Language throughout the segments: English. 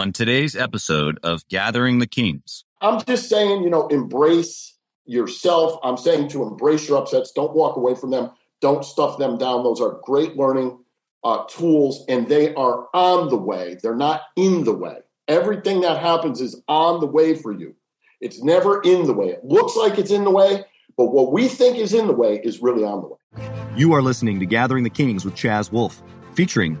on today's episode of Gathering the Kings. I'm just saying, you know, embrace yourself. I'm saying to embrace your upsets. Don't walk away from them. Don't stuff them down. Those are great learning uh, tools, and they are on the way. They're not in the way. Everything that happens is on the way for you. It's never in the way. It looks like it's in the way, but what we think is in the way is really on the way. You are listening to Gathering the Kings with Chaz Wolfe, featuring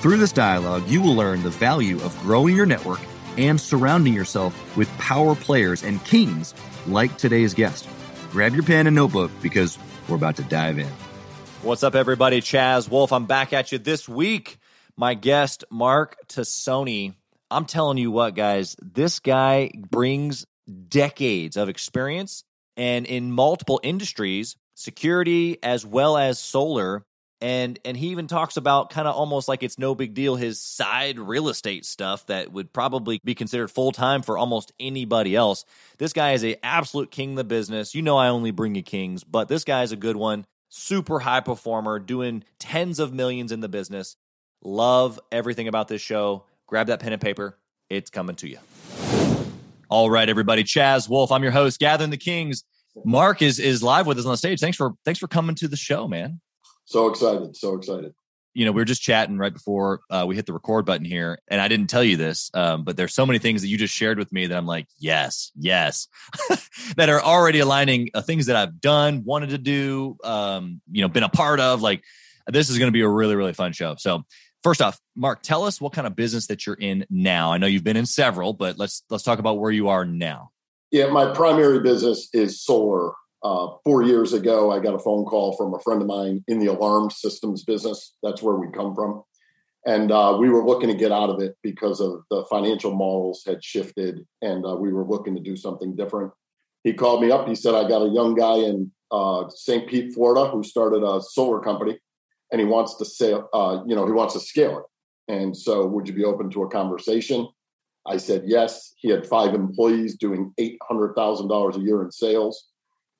Through this dialogue, you will learn the value of growing your network and surrounding yourself with power players and kings like today's guest. Grab your pen and notebook because we're about to dive in. What's up, everybody? Chaz Wolfe. I'm back at you this week. My guest, Mark Tosoni. I'm telling you what, guys, this guy brings decades of experience and in multiple industries, security as well as solar. And and he even talks about kind of almost like it's no big deal his side real estate stuff that would probably be considered full time for almost anybody else. This guy is a absolute king of the business. You know I only bring you kings, but this guy is a good one. Super high performer, doing tens of millions in the business. Love everything about this show. Grab that pen and paper. It's coming to you. All right, everybody. Chaz Wolfe, I'm your host, Gathering the Kings. Mark is is live with us on the stage. Thanks for thanks for coming to the show, man. So excited, so excited. You know, we were just chatting right before uh, we hit the record button here, and I didn't tell you this, um, but there's so many things that you just shared with me that I'm like, yes, yes, that are already aligning uh, things that I've done, wanted to do, um, you know, been a part of. Like, this is going to be a really, really fun show. So, first off, Mark, tell us what kind of business that you're in now. I know you've been in several, but let's let's talk about where you are now. Yeah, my primary business is solar uh, four years ago, I got a phone call from a friend of mine in the alarm systems business. That's where we come from. And uh, we were looking to get out of it because of the financial models had shifted and uh, we were looking to do something different. He called me up. He said, I got a young guy in uh, St. Pete, Florida, who started a solar company and he wants to sell, uh, you know, he wants to scale it. And so, would you be open to a conversation? I said yes. He had five employees doing $800,000 a year in sales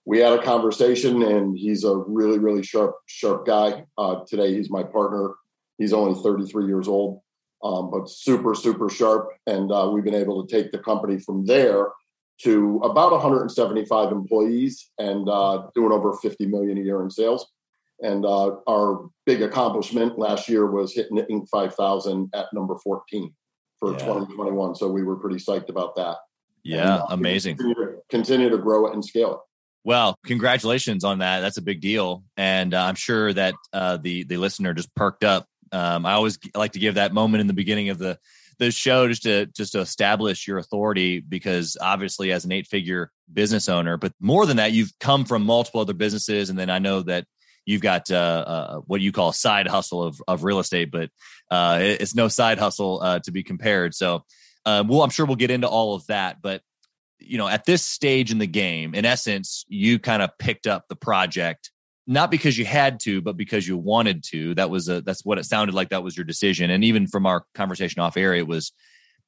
we had a conversation and he's a really really sharp sharp guy. Uh, today he's my partner. He's only 33 years old um, but super super sharp. And uh, we've been able to take the company from there to about 175 employees and uh, doing over 50 million a year in sales. And uh, our big accomplishment last year was hitting Inc. 5000 at number 14 for yeah. 2021 so we were pretty psyched about that. Yeah and, uh, amazing. continue to, continue to grow it and scale it well, congratulations on that. That's a big deal, and uh, I'm sure that uh, the the listener just perked up. Um, I always like to give that moment in the beginning of the the show just to just to establish your authority because obviously as an eight figure business owner, but more than that, you've come from multiple other businesses, and then I know that you've got uh, uh, what you call side hustle of, of real estate, but uh, it's no side hustle uh, to be compared. So, well, I'm sure we'll get into all of that, but you know, at this stage in the game, in essence, you kind of picked up the project not because you had to, but because you wanted to. That was a that's what it sounded like. That was your decision. And even from our conversation off air, it was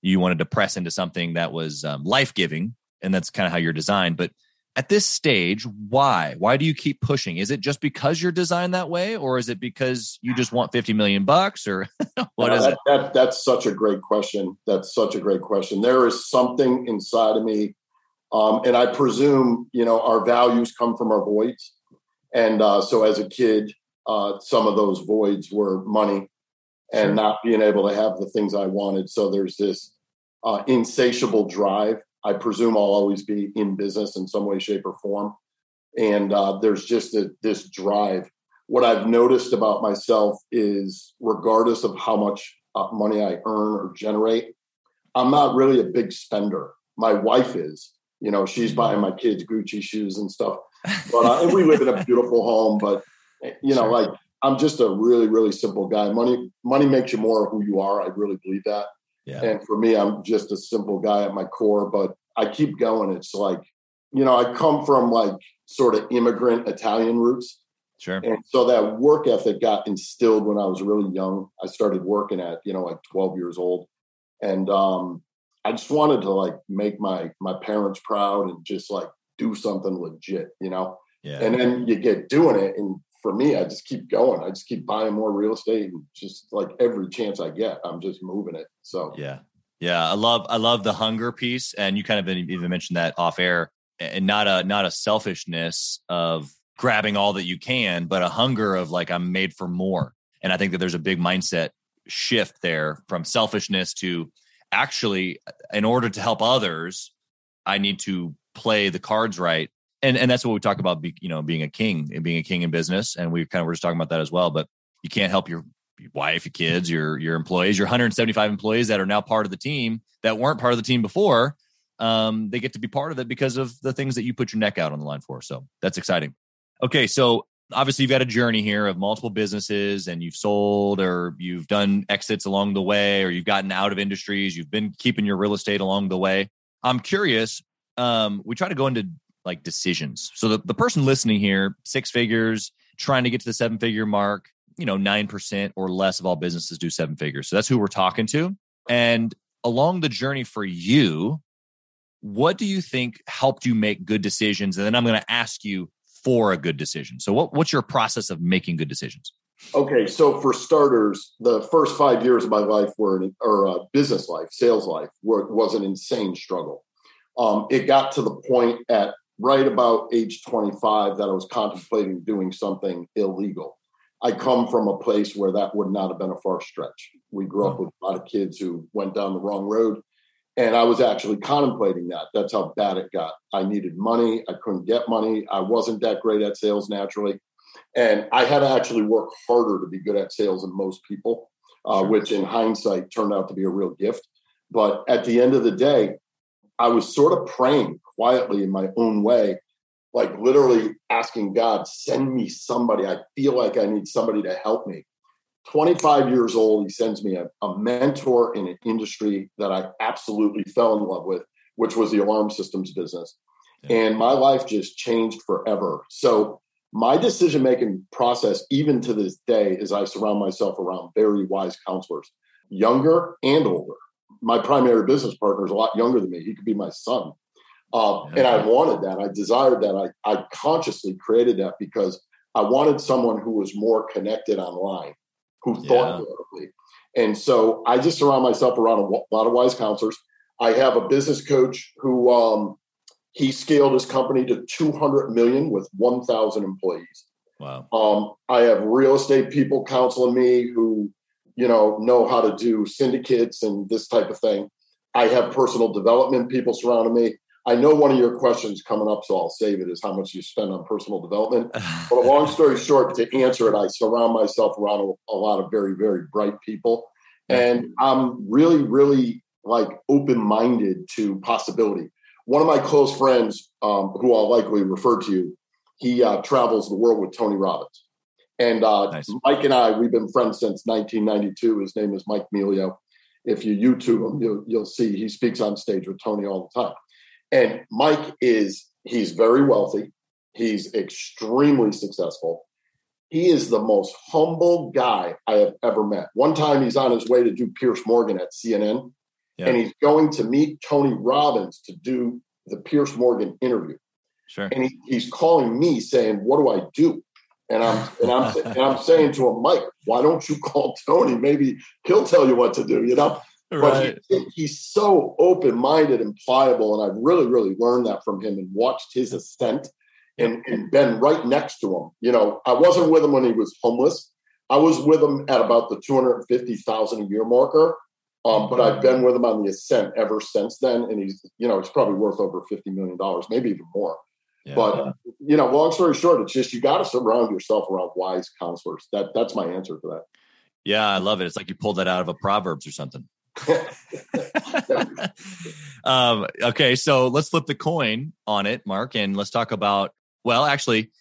you wanted to press into something that was um, life giving, and that's kind of how you're designed. But at this stage, why? Why do you keep pushing? Is it just because you're designed that way, or is it because you just want 50 million bucks, or what is that, it? That, that's such a great question. That's such a great question. There is something inside of me um, and I presume, you know, our values come from our voids. And uh, so as a kid, uh, some of those voids were money and sure. not being able to have the things I wanted. So there's this uh, insatiable drive. I presume I'll always be in business in some way, shape, or form. And uh, there's just a, this drive. What I've noticed about myself is, regardless of how much uh, money I earn or generate, I'm not really a big spender. My wife is you know, she's buying my kids Gucci shoes and stuff. But uh, and we live in a beautiful home. But eh, you know, sure. like I'm just a really, really simple guy. Money, money makes you more who you are. I really believe that. Yeah. And for me, I'm just a simple guy at my core, but I keep going. It's like, you know, I come from like sort of immigrant Italian roots. Sure. And so that work ethic got instilled when I was really young. I started working at, you know, like 12 years old. And um, I just wanted to like make my my parents proud and just like do something legit, you know? Yeah. And then you get doing it. And for me, I just keep going. I just keep buying more real estate and just like every chance I get, I'm just moving it. So yeah. Yeah. I love I love the hunger piece. And you kind of even mentioned that off air and not a not a selfishness of grabbing all that you can, but a hunger of like I'm made for more. And I think that there's a big mindset shift there from selfishness to actually in order to help others, I need to play the cards right. And and that's what we talk about, you know, being a king and being a king in business. And we kind of were just talking about that as well. But you can't help your wife, your kids, your your employees, your 175 employees that are now part of the team that weren't part of the team before. Um, they get to be part of it because of the things that you put your neck out on the line for. So that's exciting. Okay, so obviously you've got a journey here of multiple businesses and you've sold or you've done exits along the way or you've gotten out of industries you've been keeping your real estate along the way i'm curious um, we try to go into like decisions so the, the person listening here six figures trying to get to the seven figure mark you know 9% or less of all businesses do seven figures so that's who we're talking to and along the journey for you what do you think helped you make good decisions and then i'm going to ask you for a good decision. So, what, what's your process of making good decisions? Okay, so for starters, the first five years of my life were, or uh, business life, sales life, were, was an insane struggle. Um, it got to the point at right about age 25 that I was contemplating doing something illegal. I come from a place where that would not have been a far stretch. We grew up with a lot of kids who went down the wrong road and I was actually contemplating that. That's how bad it got. I needed money. I couldn't get money. I wasn't that great at sales naturally. And I had to actually work harder to be good at sales than most people, uh, sure. which in hindsight turned out to be a real gift. But at the end of the day, I was sort of praying quietly in my own way, like literally asking God, send me somebody. I feel like I need somebody to help me. 25 years old, he sends me a, a, mentor in an industry that I absolutely fell in love with, which was the alarm systems business. Yeah. And my life just changed forever. So, my decision making process, even to this day, is I surround myself around very wise counselors, younger and older. My primary business partner is a lot younger than me. He could be my son. Uh, yeah. And I wanted that. I desired that. I, I consciously created that because I wanted someone who was more connected online who thought yeah. And so I just surround myself around a lot of wise counselors. I have a business coach who um, he scaled his company to 200 million with 1,000 employees. Wow. Um, I have real estate people counseling me who, you know, know how to do syndicates and this type of thing. I have personal development people surrounding me. I know one of your questions coming up, so I'll save it. Is how much you spend on personal development. but a long story short, to answer it, I surround myself around a, a lot of very, very bright people, and I'm really, really like open minded to possibility. One of my close friends, um, who I'll likely refer to you, he uh, travels the world with Tony Robbins. And uh, nice. Mike and I, we've been friends since 1992. His name is Mike Melio. If you YouTube him, you'll, you'll see he speaks on stage with Tony all the time. And Mike is, he's very wealthy. He's extremely successful. He is the most humble guy I have ever met. One time he's on his way to do Piers Morgan at CNN, yeah. and he's going to meet Tony Robbins to do the Piers Morgan interview. Sure. And he, he's calling me saying, What do I do? And I'm and I'm and I'm saying to him, Mike, why don't you call Tony? Maybe he'll tell you what to do, you know? Right. But he, he's so open minded and pliable. And I've really, really learned that from him and watched his ascent and, and been right next to him. You know, I wasn't with him when he was homeless. I was with him at about the 250,000 a year marker. Um, but I've been with him on the ascent ever since then. And he's, you know, he's probably worth over $50 million, maybe even more. Yeah. But you know, long story short, it's just you got to surround yourself around wise counselors. That that's my answer for that. Yeah, I love it. It's like you pulled that out of a proverbs or something. um, okay, so let's flip the coin on it, Mark, and let's talk about. Well, actually,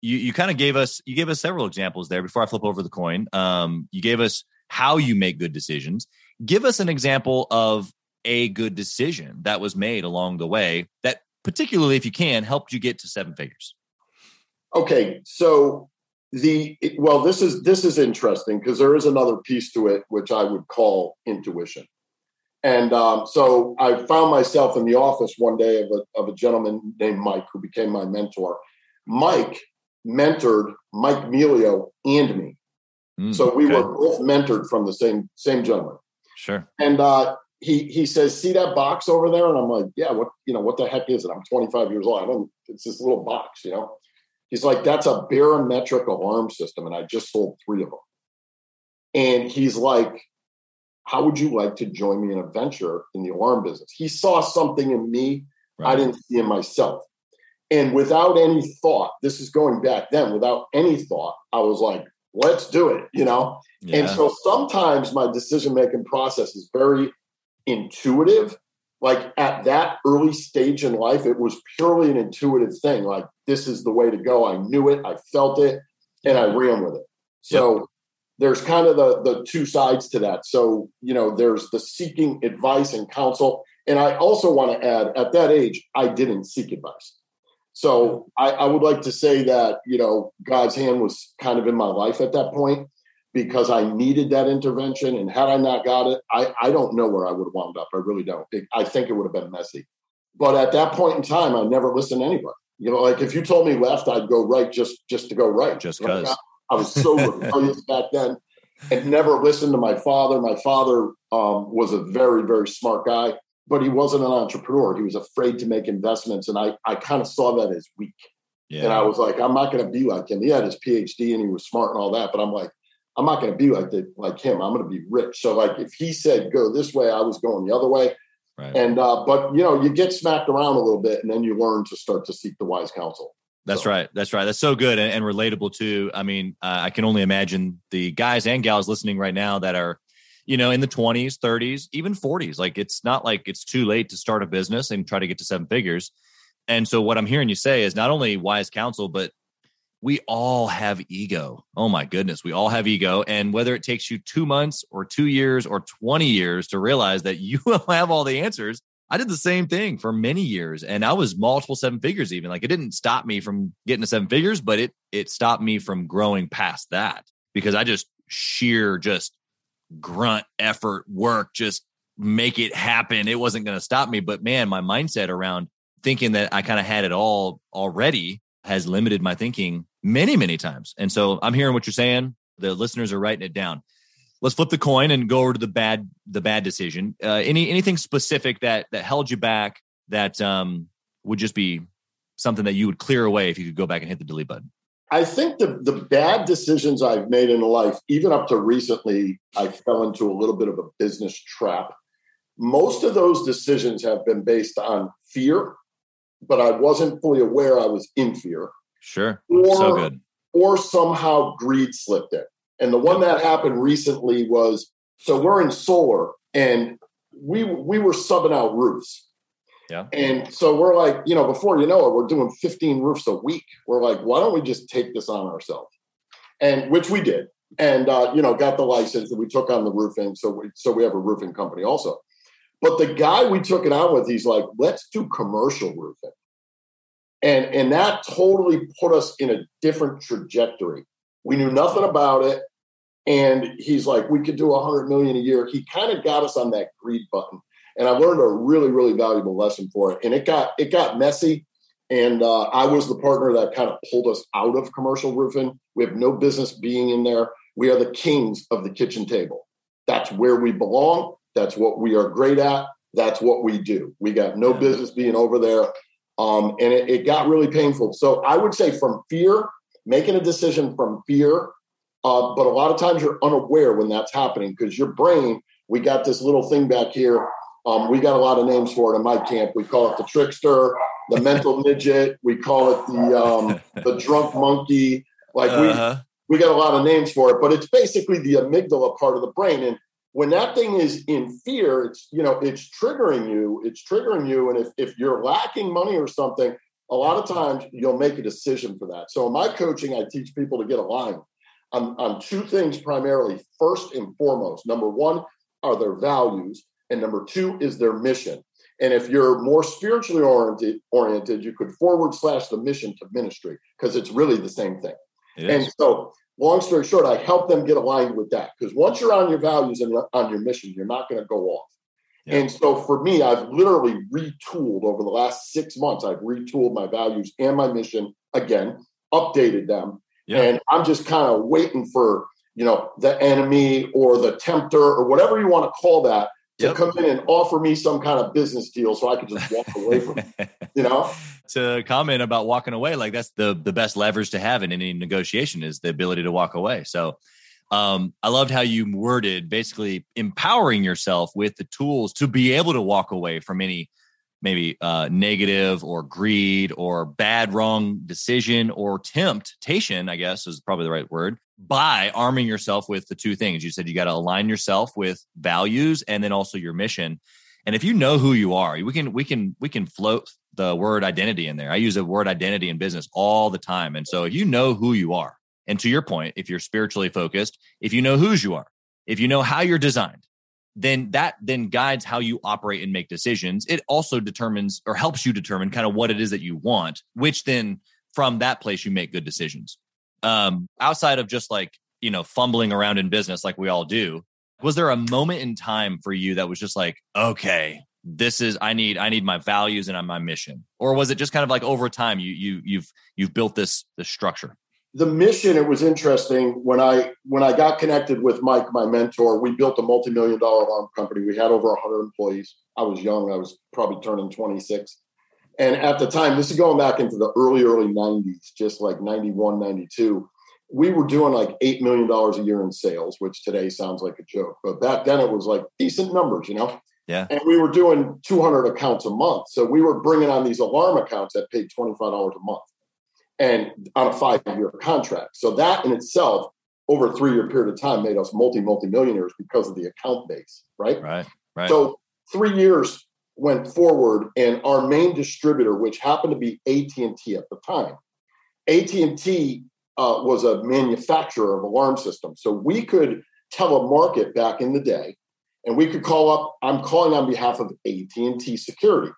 you you kind of gave us you gave us several examples there. Before I flip over the coin, um, you gave us how you make good decisions. give us an example of a good decision that was made along the way that particularly if you can helped you get to seven figures. Okay so the well this is this is interesting because there is another piece to it which i would call intuition. And um, so i found myself in the office one day of a, of a gentleman named mike who became my mentor. Mike mentored mike melio and me. Mm, so we okay. were both mentored from the same same gentleman. Sure. And uh, he he says, "See that box over there?" And I'm like, "Yeah, what you know? What the heck is it? I'm 25 years old. I don't. It's this little box, you know." He's like, "That's a barometric alarm system, and I just sold three of them." And he's like, "How would you like to join me in a venture in the alarm business?" He saw something in me right. I didn't see in myself, and without any thought, this is going back then. Without any thought, I was like, "Let's do it," you know. Yeah. And so sometimes my decision making process is very intuitive. Like at that early stage in life, it was purely an intuitive thing. Like this is the way to go. I knew it, I felt it, and I ran with it. So yep. there's kind of the the two sides to that. So you know, there's the seeking advice and counsel. And I also want to add, at that age, I didn't seek advice. So I, I, would like to say that you know God's hand was kind of in my life at that point, because I needed that intervention. And had I not got it, I, I don't know where I would have wound up. I really don't. It, I think it would have been messy. But at that point in time, I never listened to anybody. You know, like if you told me left, I'd go right just just to go right. Just because like I, I, was so rebellious back then, and never listened to my father. My father um, was a very very smart guy, but he wasn't an entrepreneur. He was afraid to make investments, and I I kind of saw that as weak. Yeah. And I was like, I'm not going to be like him. He had his PhD and he was smart and all that, but I'm like, I'm not going to be like the, like him. I'm going to be rich. So like if he said go this way, I was going the other way. Right. And uh, but you know you get smacked around a little bit, and then you learn to start to seek the wise counsel. That's so. right. That's right. That's so good and, and relatable too. I mean, uh, I can only imagine the guys and gals listening right now that are, you know, in the 20s, 30s, even 40s. Like it's not like it's too late to start a business and try to get to seven figures. And so what I'm hearing you say is not only wise counsel, but we all have ego. Oh my goodness, we all have ego. And whether it takes you two months or two years or 20 years to realize that you won't have all the answers, I did the same thing for many years and I was multiple seven figures even. Like it didn't stop me from getting to seven figures, but it it stopped me from growing past that because I just sheer just grunt effort work just make it happen. It wasn't going to stop me, but man, my mindset around thinking that I kind of had it all already has limited my thinking many, many times. And so I'm hearing what you're saying. The listeners are writing it down. Let's flip the coin and go over to the bad, the bad decision. Uh, any anything specific that that held you back that um, would just be something that you would clear away if you could go back and hit the delete button? I think the the bad decisions I've made in life, even up to recently, I fell into a little bit of a business trap. Most of those decisions have been based on fear but I wasn't fully aware I was in fear. Sure. Or, so good. Or somehow greed slipped in. And the one that happened recently was so we're in solar and we we were subbing out roofs. Yeah. And so we're like, you know, before you know it, we're doing 15 roofs a week. We're like, why don't we just take this on ourselves? And which we did. And uh, you know, got the license and we took on the roofing. So we so we have a roofing company also. But the guy we took it on with, he's like, let's do commercial roofing. And, and that totally put us in a different trajectory. We knew nothing about it. And he's like, we could do a hundred million a year. He kind of got us on that greed button. And I learned a really, really valuable lesson for it. And it got it got messy. And uh, I was the partner that kind of pulled us out of commercial roofing. We have no business being in there. We are the kings of the kitchen table. That's where we belong. That's what we are great at. That's what we do. We got no business being over there. Um, and it, it, got really painful. So I would say from fear, making a decision from fear. Uh, but a lot of times you're unaware when that's happening because your brain, we got this little thing back here. Um, we got a lot of names for it in my camp. We call it the trickster, the mental midget. We call it the um, the drunk monkey. Like uh-huh. we we got a lot of names for it, but it's basically the amygdala part of the brain. And when that thing is in fear it's you know it's triggering you it's triggering you and if, if you're lacking money or something a lot of times you'll make a decision for that so in my coaching i teach people to get aligned on, on two things primarily first and foremost number one are their values, and number two is their mission. And if you're more spiritually oriented, oriented, you could forward slash the mission to ministry because it's really the same thing. And so, long story short, I help them get aligned with that because once you're on your values and on your mission, you're not going to go off. Yeah. And so for me, I've literally retooled over the last six months. I've retooled my values and my mission again, updated them, yeah. and I'm just kind of waiting for you know the enemy or the tempter or whatever you want to call that to yep. come in and offer me some kind of business deal so I could just walk away from it. You know? To comment about walking away, like that's the the best leverage to have in any negotiation is the ability to walk away. So um, I loved how you worded basically empowering yourself with the tools to be able to walk away from any maybe uh, negative or greed or bad wrong decision or temptation i guess is probably the right word by arming yourself with the two things. You said you got to align yourself with values and then also your mission. And if you know who you are, we can we can we can float the word identity in there. I use the word identity in business all the time. And so if you know who you are, and to your point, if you're spiritually focused, if you know whose you are, if you know how you're designed, then that then guides how you operate and make decisions. It also determines or helps you determine kind of what it is that you want, which then from that place you make good decisions um, outside of just like you know fumbling around in business like we all do was there a moment in time for you that was just like okay this is i need i need my values and my mission or was it just kind of like over time you you you've you've built this this structure the mission it was interesting when i when i got connected with mike my mentor we built a multi-million dollar alarm company we had over 100 employees i was young i was probably turning 26 and at the time, this is going back into the early, early 90s, just like 91, 92. We were doing like $8 million a year in sales, which today sounds like a joke. But back then it was like decent numbers, you know? Yeah. And we were doing 200 accounts a month. So we were bringing on these alarm accounts that paid $25 a month and on a five year contract. So that in itself, over a three year period of time, made us multi, multi millionaires because of the account base, right? Right. Right. So three years went forward and our main distributor which happened to be AT&T at the time AT&T uh, was a manufacturer of alarm systems so we could telemarket back in the day and we could call up i'm calling on behalf of AT&T security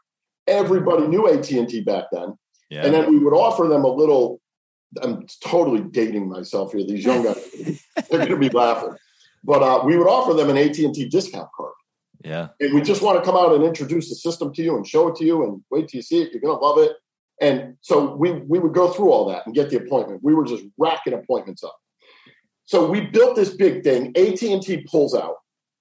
everybody knew AT&T back then yeah. and then we would offer them a little i'm totally dating myself here these young guys they're going to be laughing but uh, we would offer them an AT&T discount card yeah. And we just want to come out and introduce the system to you and show it to you and wait till you see it. You're going to love it. And so we we would go through all that and get the appointment. We were just racking appointments up. So we built this big thing. AT&T pulls out.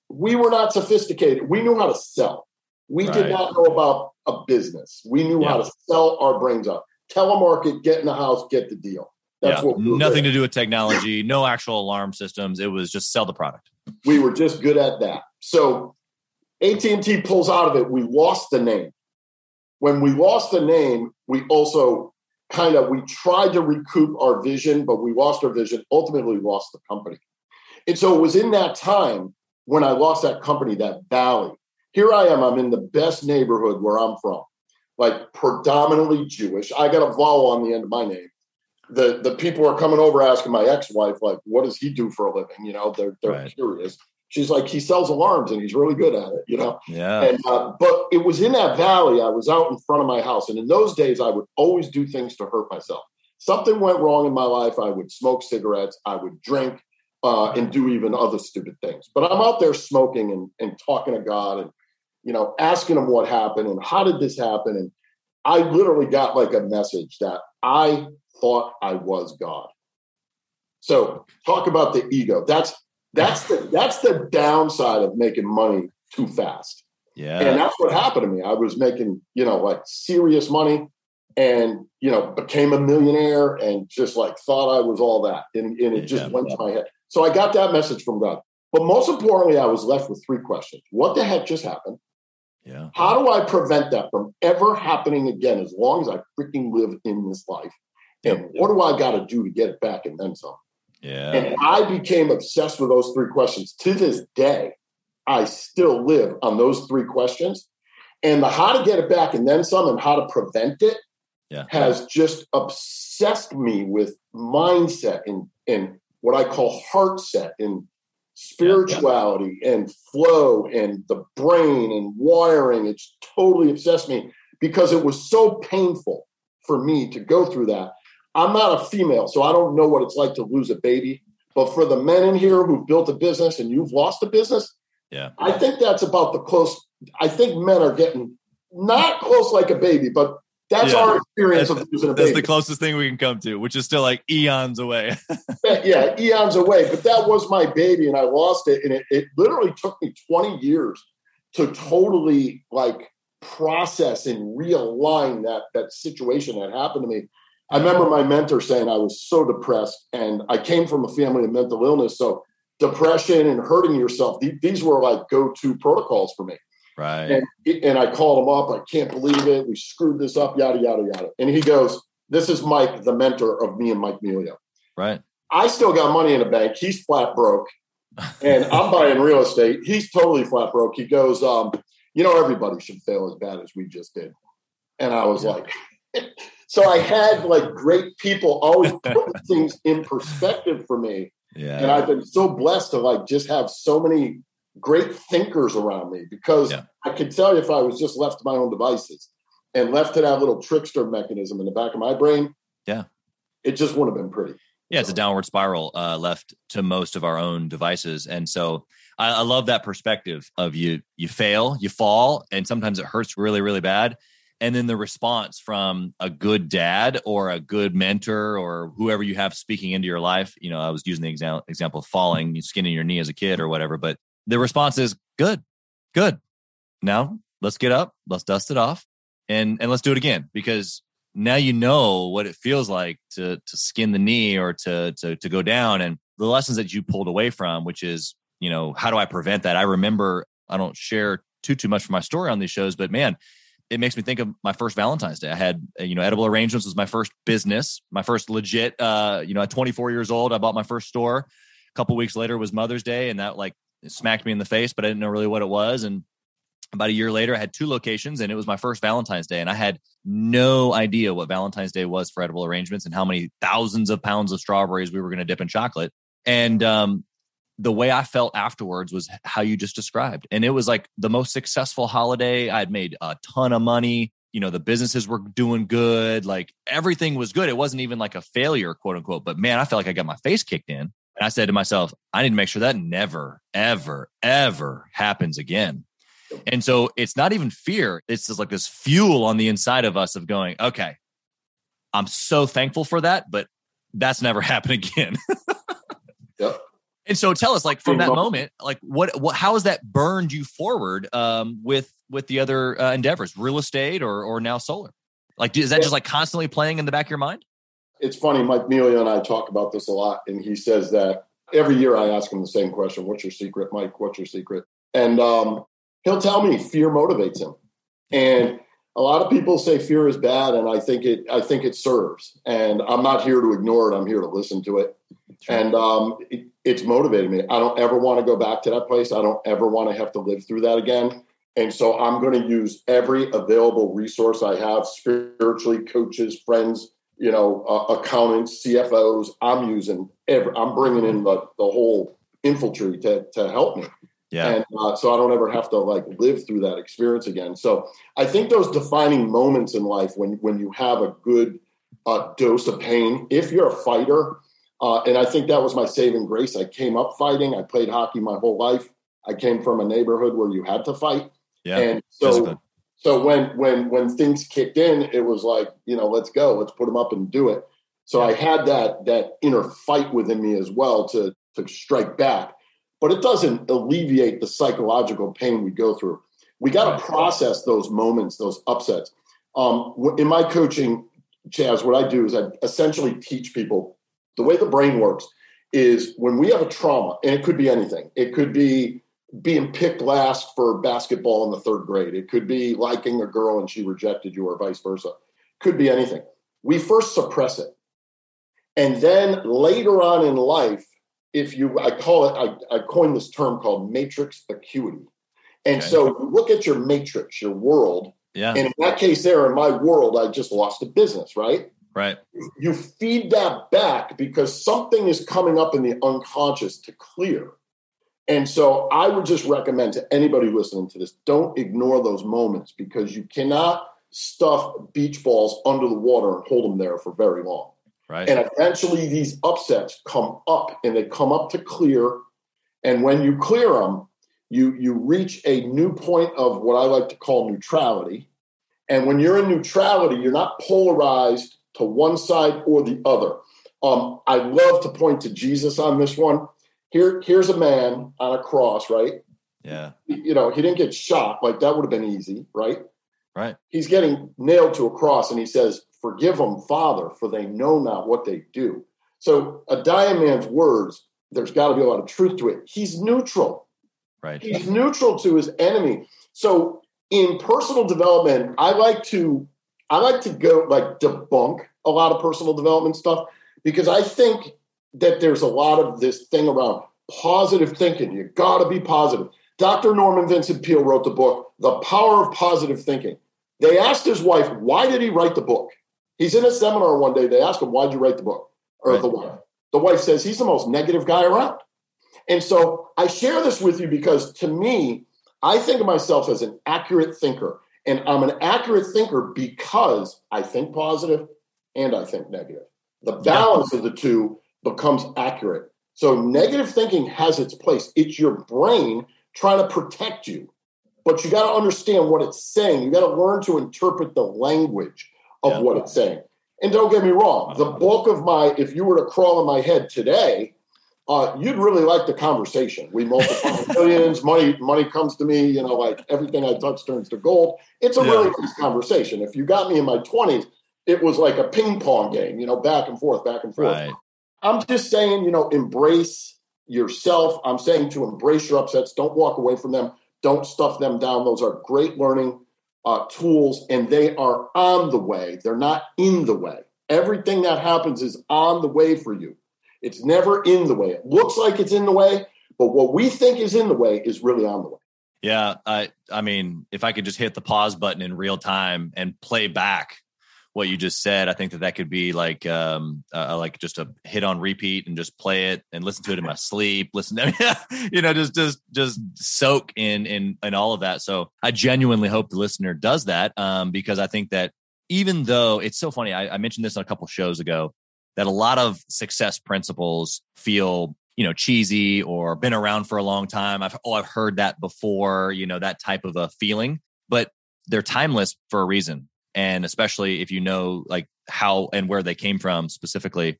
We were not sophisticated. We knew how to sell. We right. did not know about a business. We knew yeah. how to sell our brains out. Telemarket, get in the house, get the deal. That's yeah. what we nothing to do with technology, no actual alarm systems. It was just sell the product. We were just good at that. So AT&T pulls out of it, we lost the name. When we lost the name, we also kind of we tried to recoup our vision, but we lost our vision. Ultimately, lost the company. And so it was in that time when I lost that company, that valley. Here I am. I'm in the best neighborhood where I'm from, like predominantly Jewish. I got a vowel on the end of my name. The the people are coming over asking my ex-wife, like, what does he do for a living? You know, they're they're right. curious she's like he sells alarms and he's really good at it you know yeah and uh, but it was in that valley i was out in front of my house and in those days i would always do things to hurt myself something went wrong in my life i would smoke cigarettes i would drink uh, and do even other stupid things but i'm out there smoking and, and talking to god and you know asking them what happened and how did this happen and i literally got like a message that i thought i was god so talk about the ego that's that's the that's the downside of making money too fast. Yeah. And that's what happened to me. I was making, you know, like serious money and, you know, became a millionaire and just like thought I was all that. And, and it yeah, just went yeah. to my head. So I got that message from God. But most importantly, I was left with three questions. What the heck just happened? Yeah. How do I prevent that from ever happening again as long as I freaking live in this life? And what do I got to do to get it back and then some? Yeah. And I became obsessed with those three questions. To this day, I still live on those three questions. And the how to get it back and then some and how to prevent it yeah. has just obsessed me with mindset and, and what I call heart set and spirituality yeah, yeah. and flow and the brain and wiring. It's totally obsessed me because it was so painful for me to go through that. I'm not a female, so I don't know what it's like to lose a baby. But for the men in here who've built a business and you've lost a business, yeah, I think that's about the close. I think men are getting not close like a baby, but that's yeah. our experience that's, of losing a baby. That's the closest thing we can come to, which is still like eons away. yeah, eons away. But that was my baby, and I lost it, and it, it literally took me 20 years to totally like process and realign that that situation that happened to me. I remember my mentor saying I was so depressed, and I came from a family of mental illness, so depression and hurting yourself these were like go-to protocols for me. Right. And and I called him up. I can't believe it. We screwed this up. Yada yada yada. And he goes, "This is Mike, the mentor of me and Mike Melio." Right. I still got money in the bank. He's flat broke, and I'm buying real estate. He's totally flat broke. He goes, um, "You know, everybody should fail as bad as we just did." And I was yeah. like. so I had like great people always putting things in perspective for me. Yeah. And I've been so blessed to like just have so many great thinkers around me because yeah. I could tell you if I was just left to my own devices and left to that little trickster mechanism in the back of my brain, yeah, it just wouldn't have been pretty. Yeah, it's a downward spiral uh, left to most of our own devices, and so I, I love that perspective of you. You fail, you fall, and sometimes it hurts really, really bad and then the response from a good dad or a good mentor or whoever you have speaking into your life you know i was using the example example of falling you skinning your knee as a kid or whatever but the response is good good now let's get up let's dust it off and and let's do it again because now you know what it feels like to to skin the knee or to to to go down and the lessons that you pulled away from which is you know how do i prevent that i remember i don't share too too much from my story on these shows but man it makes me think of my first Valentine's Day. I had, you know, Edible Arrangements was my first business, my first legit, uh, you know, at 24 years old, I bought my first store. A couple weeks later was Mother's Day and that like smacked me in the face, but I didn't know really what it was. And about a year later, I had two locations and it was my first Valentine's Day. And I had no idea what Valentine's Day was for Edible Arrangements and how many thousands of pounds of strawberries we were going to dip in chocolate. And um, the way I felt afterwards was how you just described. And it was like the most successful holiday. I had made a ton of money. You know, the businesses were doing good. Like everything was good. It wasn't even like a failure, quote unquote. But man, I felt like I got my face kicked in. And I said to myself, I need to make sure that never, ever, ever happens again. And so it's not even fear. It's just like this fuel on the inside of us of going, okay, I'm so thankful for that, but that's never happened again. yep. And so tell us, like from that moment, like what, what, how has that burned you forward um, with with the other uh, endeavors, real estate or or now solar? Like, is that just like constantly playing in the back of your mind? It's funny. Mike Melio and I talk about this a lot, and he says that every year I ask him the same question: "What's your secret, Mike? What's your secret?" And um, he'll tell me fear motivates him, and a lot of people say fear is bad, and I think it. I think it serves, and I'm not here to ignore it. I'm here to listen to it, sure. and um, it, it's motivated me. I don't ever want to go back to that place. I don't ever want to have to live through that again. And so I'm going to use every available resource I have spiritually, coaches, friends, you know, uh, accountants, CFOs. I'm using every, I'm bringing in the, the whole infantry to, to help me. Yeah. And uh, so I don't ever have to like live through that experience again. So I think those defining moments in life when, when you have a good uh, dose of pain, if you're a fighter, uh, and I think that was my saving grace. I came up fighting. I played hockey my whole life. I came from a neighborhood where you had to fight. Yeah. And so, so when when when things kicked in, it was like you know, let's go, let's put them up and do it. So. I had that that inner fight within me as well to to strike back. But it doesn't alleviate the psychological pain we go through. We got to process those moments, those upsets. Um, in my coaching, Chaz, what I do is I essentially teach people the way the brain works is when we have a trauma, and it could be anything. It could be being picked last for basketball in the third grade. It could be liking a girl and she rejected you, or vice versa. Could be anything. We first suppress it. And then later on in life, if you, I call it, I, I coined this term called matrix acuity. And okay. so you look at your matrix, your world. Yeah. And in that case, there in my world, I just lost a business, right? Right. You feed that back because something is coming up in the unconscious to clear. And so I would just recommend to anybody listening to this don't ignore those moments because you cannot stuff beach balls under the water and hold them there for very long. Right. And eventually these upsets come up and they come up to clear. And when you clear them, you, you reach a new point of what I like to call neutrality. And when you're in neutrality, you're not polarized to one side or the other. Um, I love to point to Jesus on this one. Here, here's a man on a cross, right? Yeah. You know, he didn't get shot. Like that would have been easy, right? Right. He's getting nailed to a cross and he says, Forgive them, Father, for they know not what they do. So a dying man's words, there's got to be a lot of truth to it. He's neutral. Right. He's neutral to his enemy. So in personal development, I like to I like to go like debunk a lot of personal development stuff because I think that there's a lot of this thing around positive thinking. You got to be positive. Dr. Norman Vincent Peale wrote the book, The Power of Positive Thinking. They asked his wife, why did he write the book? He's in a seminar one day. They ask him, why'd you write the book? Or right. the wife. The wife says, he's the most negative guy around. And so I share this with you because to me, I think of myself as an accurate thinker. And I'm an accurate thinker because I think positive and I think negative. The balance of the two becomes accurate. So negative thinking has its place. It's your brain trying to protect you but you got to understand what it's saying. You got to learn to interpret the language of yeah. what it's saying. And don't get me wrong, the bulk of my, if you were to crawl in my head today, uh, you'd really like the conversation. We multiply millions, money, money comes to me, you know, like everything I touch turns to gold. It's a yeah. really nice conversation. If you got me in my 20s, it was like a ping pong game, you know, back and forth, back and forth. Right. I'm just saying, you know, embrace yourself. I'm saying to embrace your upsets. Don't walk away from them. Don't stuff them down. Those are great learning uh, tools, and they are on the way. They're not in the way. Everything that happens is on the way for you. It's never in the way. It looks like it's in the way, but what we think is in the way is really on the way. Yeah, I I mean, if I could just hit the pause button in real time and play back what you just said. I think that that could be like um uh, like just a hit on repeat and just play it and listen to it in my sleep. Listen to you know just just just soak in in in all of that. So I genuinely hope the listener does that um because I think that even though it's so funny, I, I mentioned this on a couple shows ago that a lot of success principles feel you know cheesy or been around for a long time. I've oh I've heard that before. You know that type of a feeling, but they're timeless for a reason and especially if you know like how and where they came from specifically.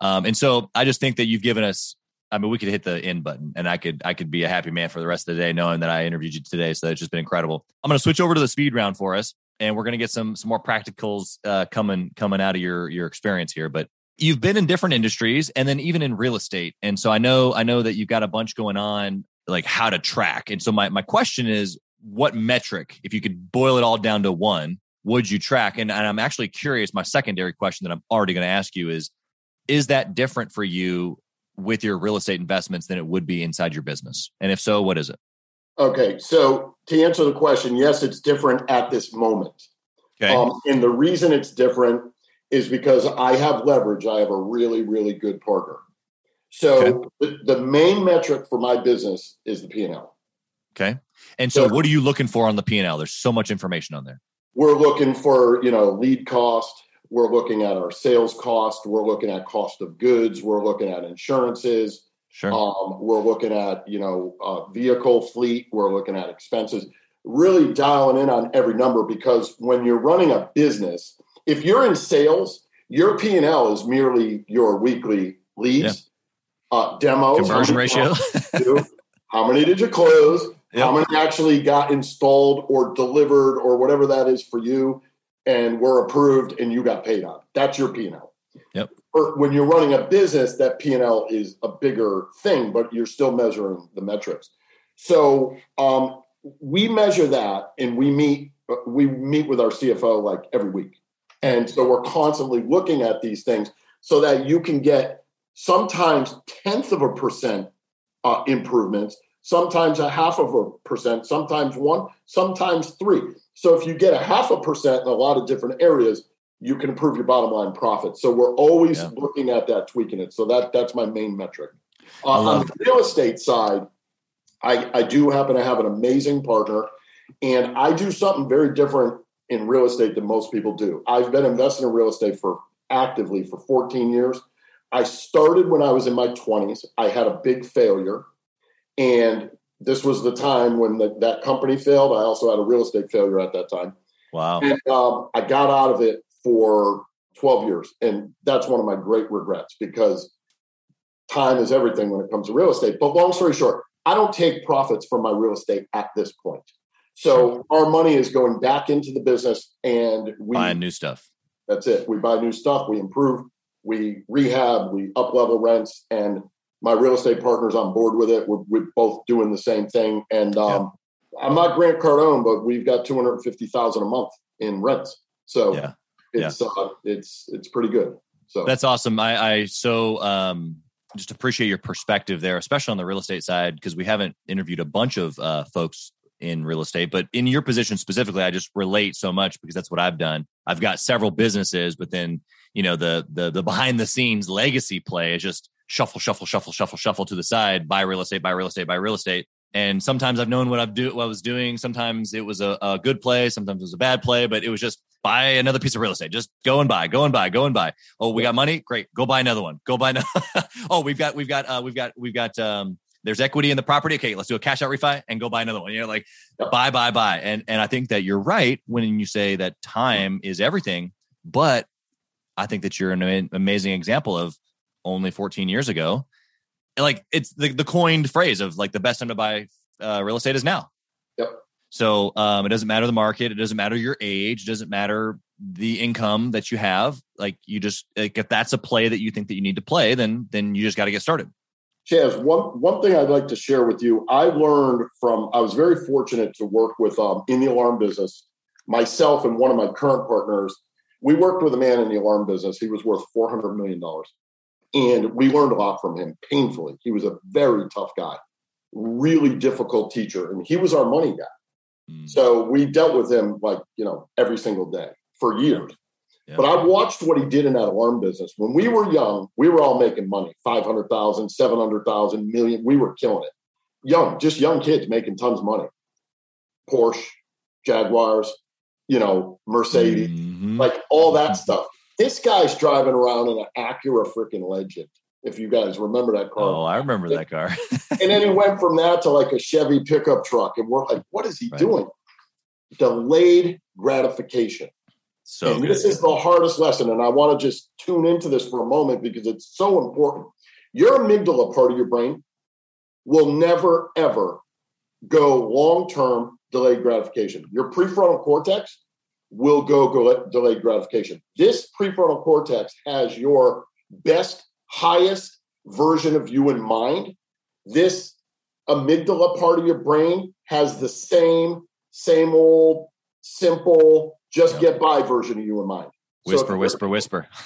Um, and so I just think that you've given us. I mean, we could hit the end button, and I could I could be a happy man for the rest of the day, knowing that I interviewed you today. So it's just been incredible. I'm going to switch over to the speed round for us, and we're going to get some some more practicals uh, coming coming out of your your experience here. But you've been in different industries, and then even in real estate, and so I know I know that you've got a bunch going on, like how to track. And so my my question is, what metric, if you could boil it all down to one, would you track? And, and I'm actually curious. My secondary question that I'm already going to ask you is Is that different for you with your real estate investments than it would be inside your business? And if so, what is it? Okay. So to answer the question, yes, it's different at this moment. Okay. Um, and the reason it's different is because I have leverage. I have a really, really good partner. So okay. the, the main metric for my business is the P&L. Okay. And so, so what are you looking for on the P&L? There's so much information on there we're looking for you know lead cost. We're looking at our sales cost. We're looking at cost of goods. We're looking at insurances. Sure. um, we're looking at you know uh, vehicle fleet. We're looking at expenses. Really dialing in on every number because when you're running a business if you're in sales your p&l is merely your weekly leads yeah. uh, demos. Conversion ratio. how many did you close Yep. How many actually got installed or delivered or whatever that is for you and were approved and you got paid on? That's your P&L. Yep. Or when you're running a business, that P&L is a bigger thing, but you're still measuring the metrics. So um, we measure that and we meet we meet with our CFO like every week. And so we're constantly looking at these things so that you can get sometimes tenth of a percent uh, improvements sometimes a half of a percent, sometimes one, sometimes three. So if you get a half a percent in a lot of different areas, you can improve your bottom line profit. So we're always yeah. looking at that, tweaking it. So that that's my main metric. Uh, on the real estate side, I, I do happen to have an amazing partner, and I do something very different in real estate than most people do. I've been investing in real estate for actively for 14 years. I started when I was in my 20s. I had a big failure, and this was the time when the, that company failed. I also had a real estate failure at that time. Wow. And um, I got out of it for 12 years. And that's one of my great regrets because time is everything when it comes to real estate. But long story short, I don't take profits from my real estate at this point. So our money is going back into the business and we buy new stuff. That's it. We buy new stuff, we improve, we rehab, we up level rents, and my real estate partner's on board with it. We're, we're both doing the same thing. And um, yeah. I'm not Grant Cardone, but we've got 250,000 a month in rents. So yeah. it's, yeah. Uh, it's, it's pretty good. So that's awesome. I, I so, um, just appreciate your perspective there, especially on the real estate side, because we haven't interviewed a bunch of uh, folks in real estate, but in your position specifically, I just relate so much because that's what I've done. I've got several businesses, but then you know the the the behind the scenes legacy play is just shuffle, shuffle, shuffle, shuffle, shuffle to the side, buy real estate, buy real estate, buy real estate. And sometimes I've known what I've do what I was doing. Sometimes it was a, a good play, sometimes it was a bad play, but it was just buy another piece of real estate. Just go and buy, go and buy, go and buy. Oh, we got money, great. Go buy another one. Go buy. Another. oh, we've got we've got uh, we've got we've got um, there's equity in the property. Okay, let's do a cash out refi and go buy another one. You know, like buy, buy, buy. And and I think that you're right when you say that time is everything. But I think that you're an amazing example of only 14 years ago And like it's the, the coined phrase of like the best time to buy uh, real estate is now. Yep. So um, it doesn't matter the market. It doesn't matter your age. It doesn't matter the income that you have. Like you just like if that's a play that you think that you need to play, then then you just got to get started. Chaz, one one thing I'd like to share with you, I learned from I was very fortunate to work with um, in the alarm business. Myself and one of my current partners, we worked with a man in the alarm business. He was worth four hundred million dollars. And we learned a lot from him painfully. He was a very tough guy, really difficult teacher, and he was our money guy. Mm. So we dealt with him like, you know, every single day for years. Yeah. But I watched what he did in that alarm business. When we were young, we were all making money 500,000, 700,000, million. We were killing it. Young, just young kids making tons of money. Porsche, Jaguars, you know, Mercedes, mm-hmm. like all that stuff. This guy's driving around in an Acura freaking Legend. If you guys remember that car. Oh, I remember that car. and then he went from that to like a Chevy pickup truck. And we're like, what is he right. doing? Delayed gratification. So and good. this is the hardest lesson. And I want to just tune into this for a moment because it's so important. Your amygdala part of your brain will never, ever go long term delayed gratification. Your prefrontal cortex will go delayed gratification. This prefrontal cortex has your best, highest version of you in mind. This amygdala part of your brain has the same, same old, simple, just yep. get by version of you in mind. Whisper, so whisper, whisper.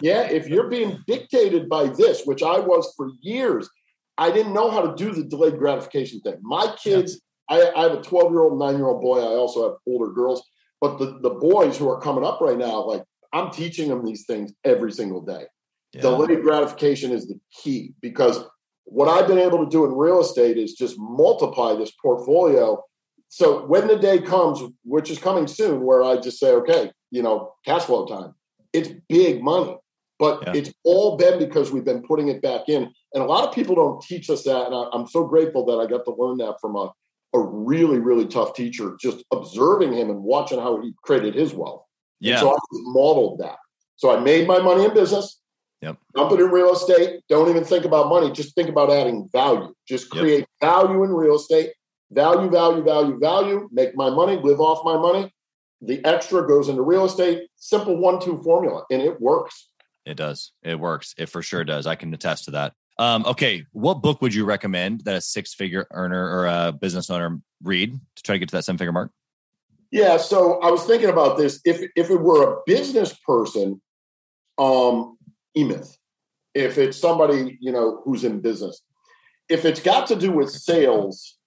Yeah, if you're being dictated by this, which I was for years, I didn't know how to do the delayed gratification thing. My kids, I, I have a 12 year old, nine year old boy. I also have older girls. But the, the boys who are coming up right now, like I'm teaching them these things every single day. Yeah. Delayed gratification is the key because what I've been able to do in real estate is just multiply this portfolio. So when the day comes, which is coming soon, where I just say, okay, you know, cash flow time, it's big money, but yeah. it's all been because we've been putting it back in. And a lot of people don't teach us that. And I'm so grateful that I got to learn that from a a really, really tough teacher, just observing him and watching how he created his wealth. Yeah. And so I modeled that. So I made my money in business. Yep. Dump it in real estate. Don't even think about money. Just think about adding value. Just create yep. value in real estate. Value, value, value, value. Make my money, live off my money. The extra goes into real estate. Simple one, two formula. And it works. It does. It works. It for sure does. I can attest to that. Um, okay, what book would you recommend that a six figure earner or a business owner read to try to get to that seven figure mark? Yeah, so I was thinking about this. If if it were a business person, um, E-Myth. If it's somebody you know who's in business, if it's got to do with sales,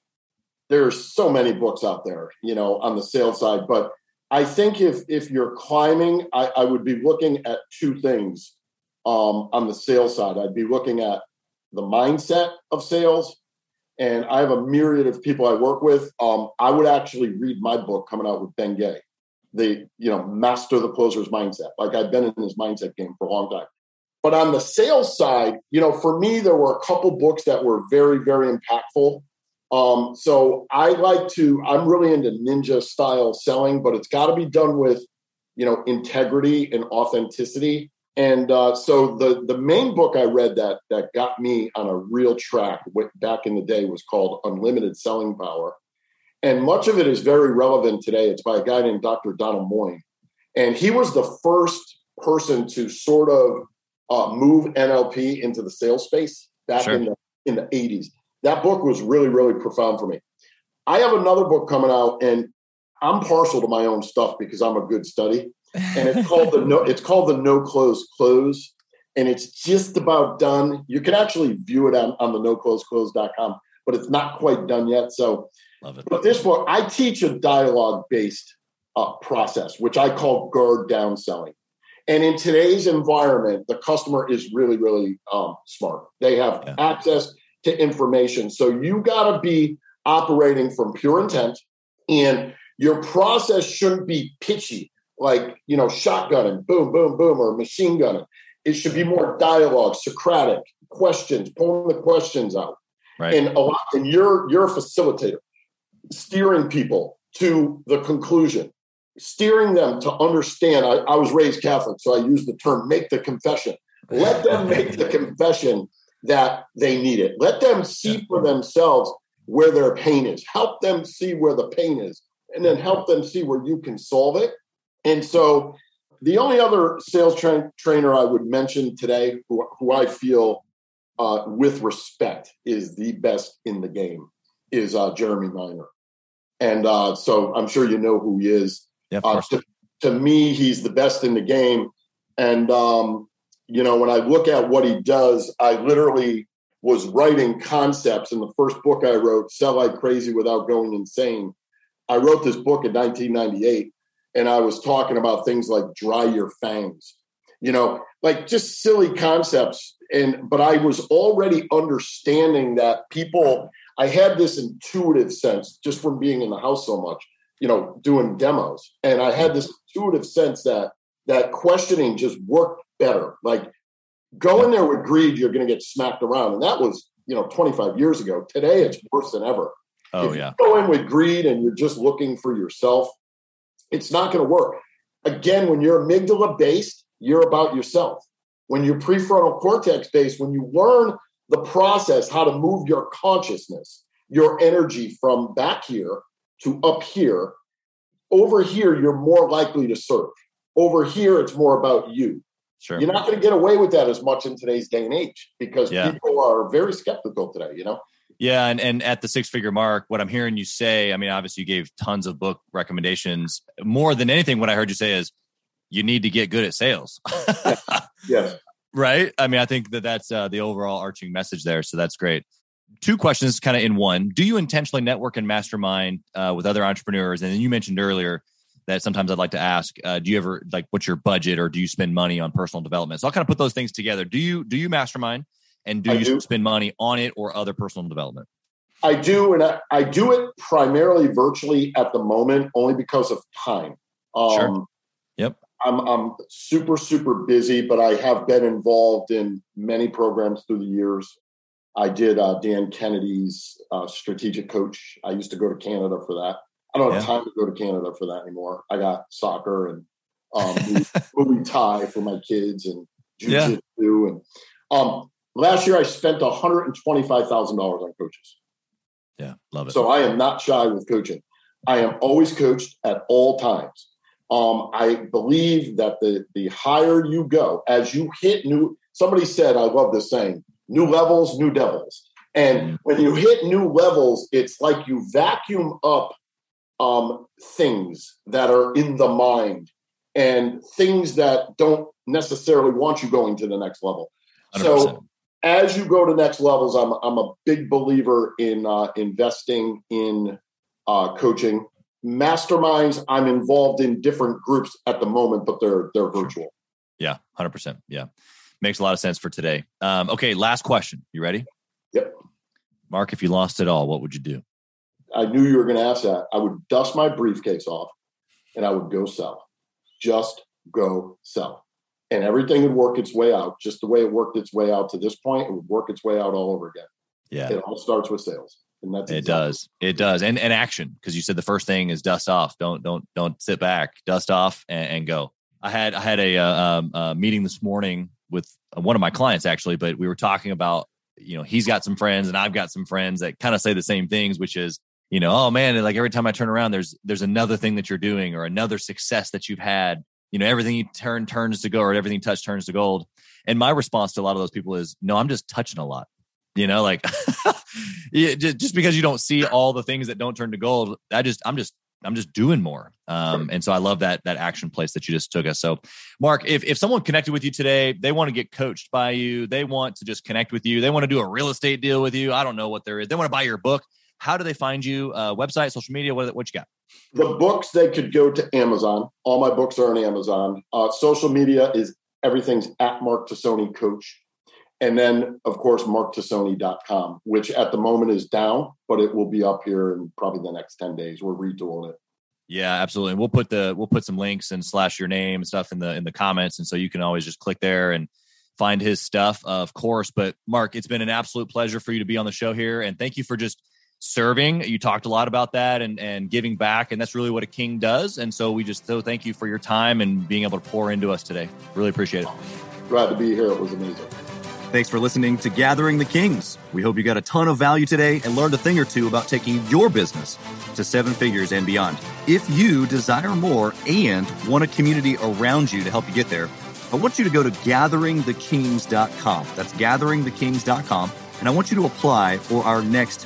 there's so many books out there, you know, on the sales side. But I think if if you're climbing, I, I would be looking at two things um, on the sales side. I'd be looking at the mindset of sales and I have a myriad of people I work with. Um, I would actually read my book coming out with Ben Gay, the you know master the closer's mindset. Like I've been in this mindset game for a long time. But on the sales side, you know, for me, there were a couple books that were very, very impactful. Um, so I like to, I'm really into ninja style selling, but it's got to be done with, you know, integrity and authenticity. And uh, so the the main book I read that that got me on a real track back in the day was called Unlimited Selling Power, and much of it is very relevant today. It's by a guy named Dr. Donald Moine, and he was the first person to sort of uh, move NLP into the sales space back sure. in the in the 80s. That book was really, really profound for me. I have another book coming out, and I'm partial to my own stuff because I'm a good study. And it's called the no, it's called the No Close Close. And it's just about done. You can actually view it on, on the nocloseclose.com, but it's not quite done yet. So Love it. but this book, I teach a dialogue based uh, process, which I call guard down selling. And in today's environment, the customer is really, really um, smart. They have yeah. access to information. So you got to be operating from pure intent, and your process shouldn't be pitchy, like you know, shotgunning, boom, boom, boom, or machine gunning. It should be more dialogue, Socratic questions, pulling the questions out. Right. And a lot, and you're you're a facilitator, steering people to the conclusion steering them to understand. I, I was raised Catholic, so I use the term make the confession. Let them make the confession that they need it. Let them see for themselves where their pain is. Help them see where the pain is, and then help them see where you can solve it. And so, the only other sales tra- trainer I would mention today, who, who I feel uh, with respect is the best in the game, is uh, Jeremy Miner. And uh, so I'm sure you know who he is. Yeah, uh, to, to, me, he's the best in the game. And, um, you know, when I look at what he does, I literally was writing concepts in the first book I wrote, Sell Like Crazy Without Going Insane. I wrote this book in 1998, and I was talking about things like dry your fangs, you know, like just silly concepts. And, but I was already understanding that people, I had this intuitive sense just from being in the house so much you know, doing demos. And I had this intuitive sense that that questioning just worked better. Like go in there with greed, you're going to get smacked around. And that was, you know, 25 years ago. Today, it's worse than ever. Oh, if yeah. go in with greed and you're just looking for yourself, it's not going to work. Again, when you're amygdala based, you're about yourself. When you're prefrontal cortex based, when you learn the process, how to move your consciousness, your energy from back here to up here. Over here, you're more likely to serve. Over here, it's more about you. Sure. You're not going to get away with that as much in today's day and age because yeah. people are very skeptical today, you know? Yeah, and, and at the six figure mark, what I'm hearing you say, I mean, obviously you gave tons of book recommendations. More than anything, what I heard you say is you need to get good at sales. yes. Right. I mean, I think that that's uh, the overall arching message there. So that's great two questions kind of in one. Do you intentionally network and mastermind uh, with other entrepreneurs? And then you mentioned earlier that sometimes I'd like to ask, uh, do you ever like what's your budget or do you spend money on personal development? So I'll kind of put those things together. Do you do you mastermind and do I you do. spend money on it or other personal development? I do, and I, I, do it primarily virtually at the moment, only because of time. Um, sure. Yep. I'm I'm super super busy, but I have been involved in many programs through the years. I did uh, Dan Kennedy's uh, strategic coach. I used to go to Canada for that. I don't have yeah. time to go to Canada for that anymore. I got soccer and um, Muay Thai for my kids and jujitsu. Yeah. And um, last year I spent one hundred and twenty-five thousand dollars on coaches. Yeah, love it. So I am not shy with coaching. I am always coached at all times. Um, I believe that the the higher you go, as you hit new. Somebody said, I love this saying new levels, new devils. And mm-hmm. when you hit new levels, it's like you vacuum up um, things that are in the mind and things that don't necessarily want you going to the next level. 100%. So as you go to next levels, I'm I'm a big believer in uh, investing in uh, coaching masterminds. I'm involved in different groups at the moment, but they're they're virtual. Yeah, hundred percent. Yeah. Makes a lot of sense for today. Um, okay, last question. You ready? Yep. Mark, if you lost it all, what would you do? I knew you were going to ask that. I would dust my briefcase off and I would go sell. Just go sell. And everything would work its way out, just the way it worked its way out to this point. It would work its way out all over again. Yeah. It all starts with sales. And that's it does. It does. And and action. Because you said the first thing is dust off. Don't don't don't sit back. Dust off and, and go. I had I had a, uh, um, a meeting this morning with one of my clients actually, but we were talking about you know he's got some friends and I've got some friends that kind of say the same things, which is you know oh man, like every time I turn around, there's there's another thing that you're doing or another success that you've had. You know everything you turn turns to gold or everything you touch turns to gold. And my response to a lot of those people is no, I'm just touching a lot. You know, like just because you don't see all the things that don't turn to gold, I just I'm just I'm just doing more. Um, and so I love that that action place that you just took us. So, Mark, if if someone connected with you today, they want to get coached by you, they want to just connect with you, they want to do a real estate deal with you. I don't know what there is. They want to buy your book. How do they find you? Uh, website, social media. What what you got? The books they could go to Amazon. All my books are on Amazon. Uh, social media is everything's at Mark Tosoni Coach. And then, of course, marktosoni.com, which at the moment is down, but it will be up here in probably the next 10 days. We're retooling it. Yeah, absolutely. And we'll put the we'll put some links and slash your name and stuff in the in the comments. And so you can always just click there and find his stuff, of course. But Mark, it's been an absolute pleasure for you to be on the show here. And thank you for just serving. You talked a lot about that and, and giving back. And that's really what a king does. And so we just so thank you for your time and being able to pour into us today. Really appreciate it. Glad to be here. It was amazing. Thanks for listening to Gathering the Kings. We hope you got a ton of value today and learned a thing or two about taking your business to seven figures and beyond. If you desire more and want a community around you to help you get there, I want you to go to gatheringthekings.com. That's gatheringthekings.com. And I want you to apply for our next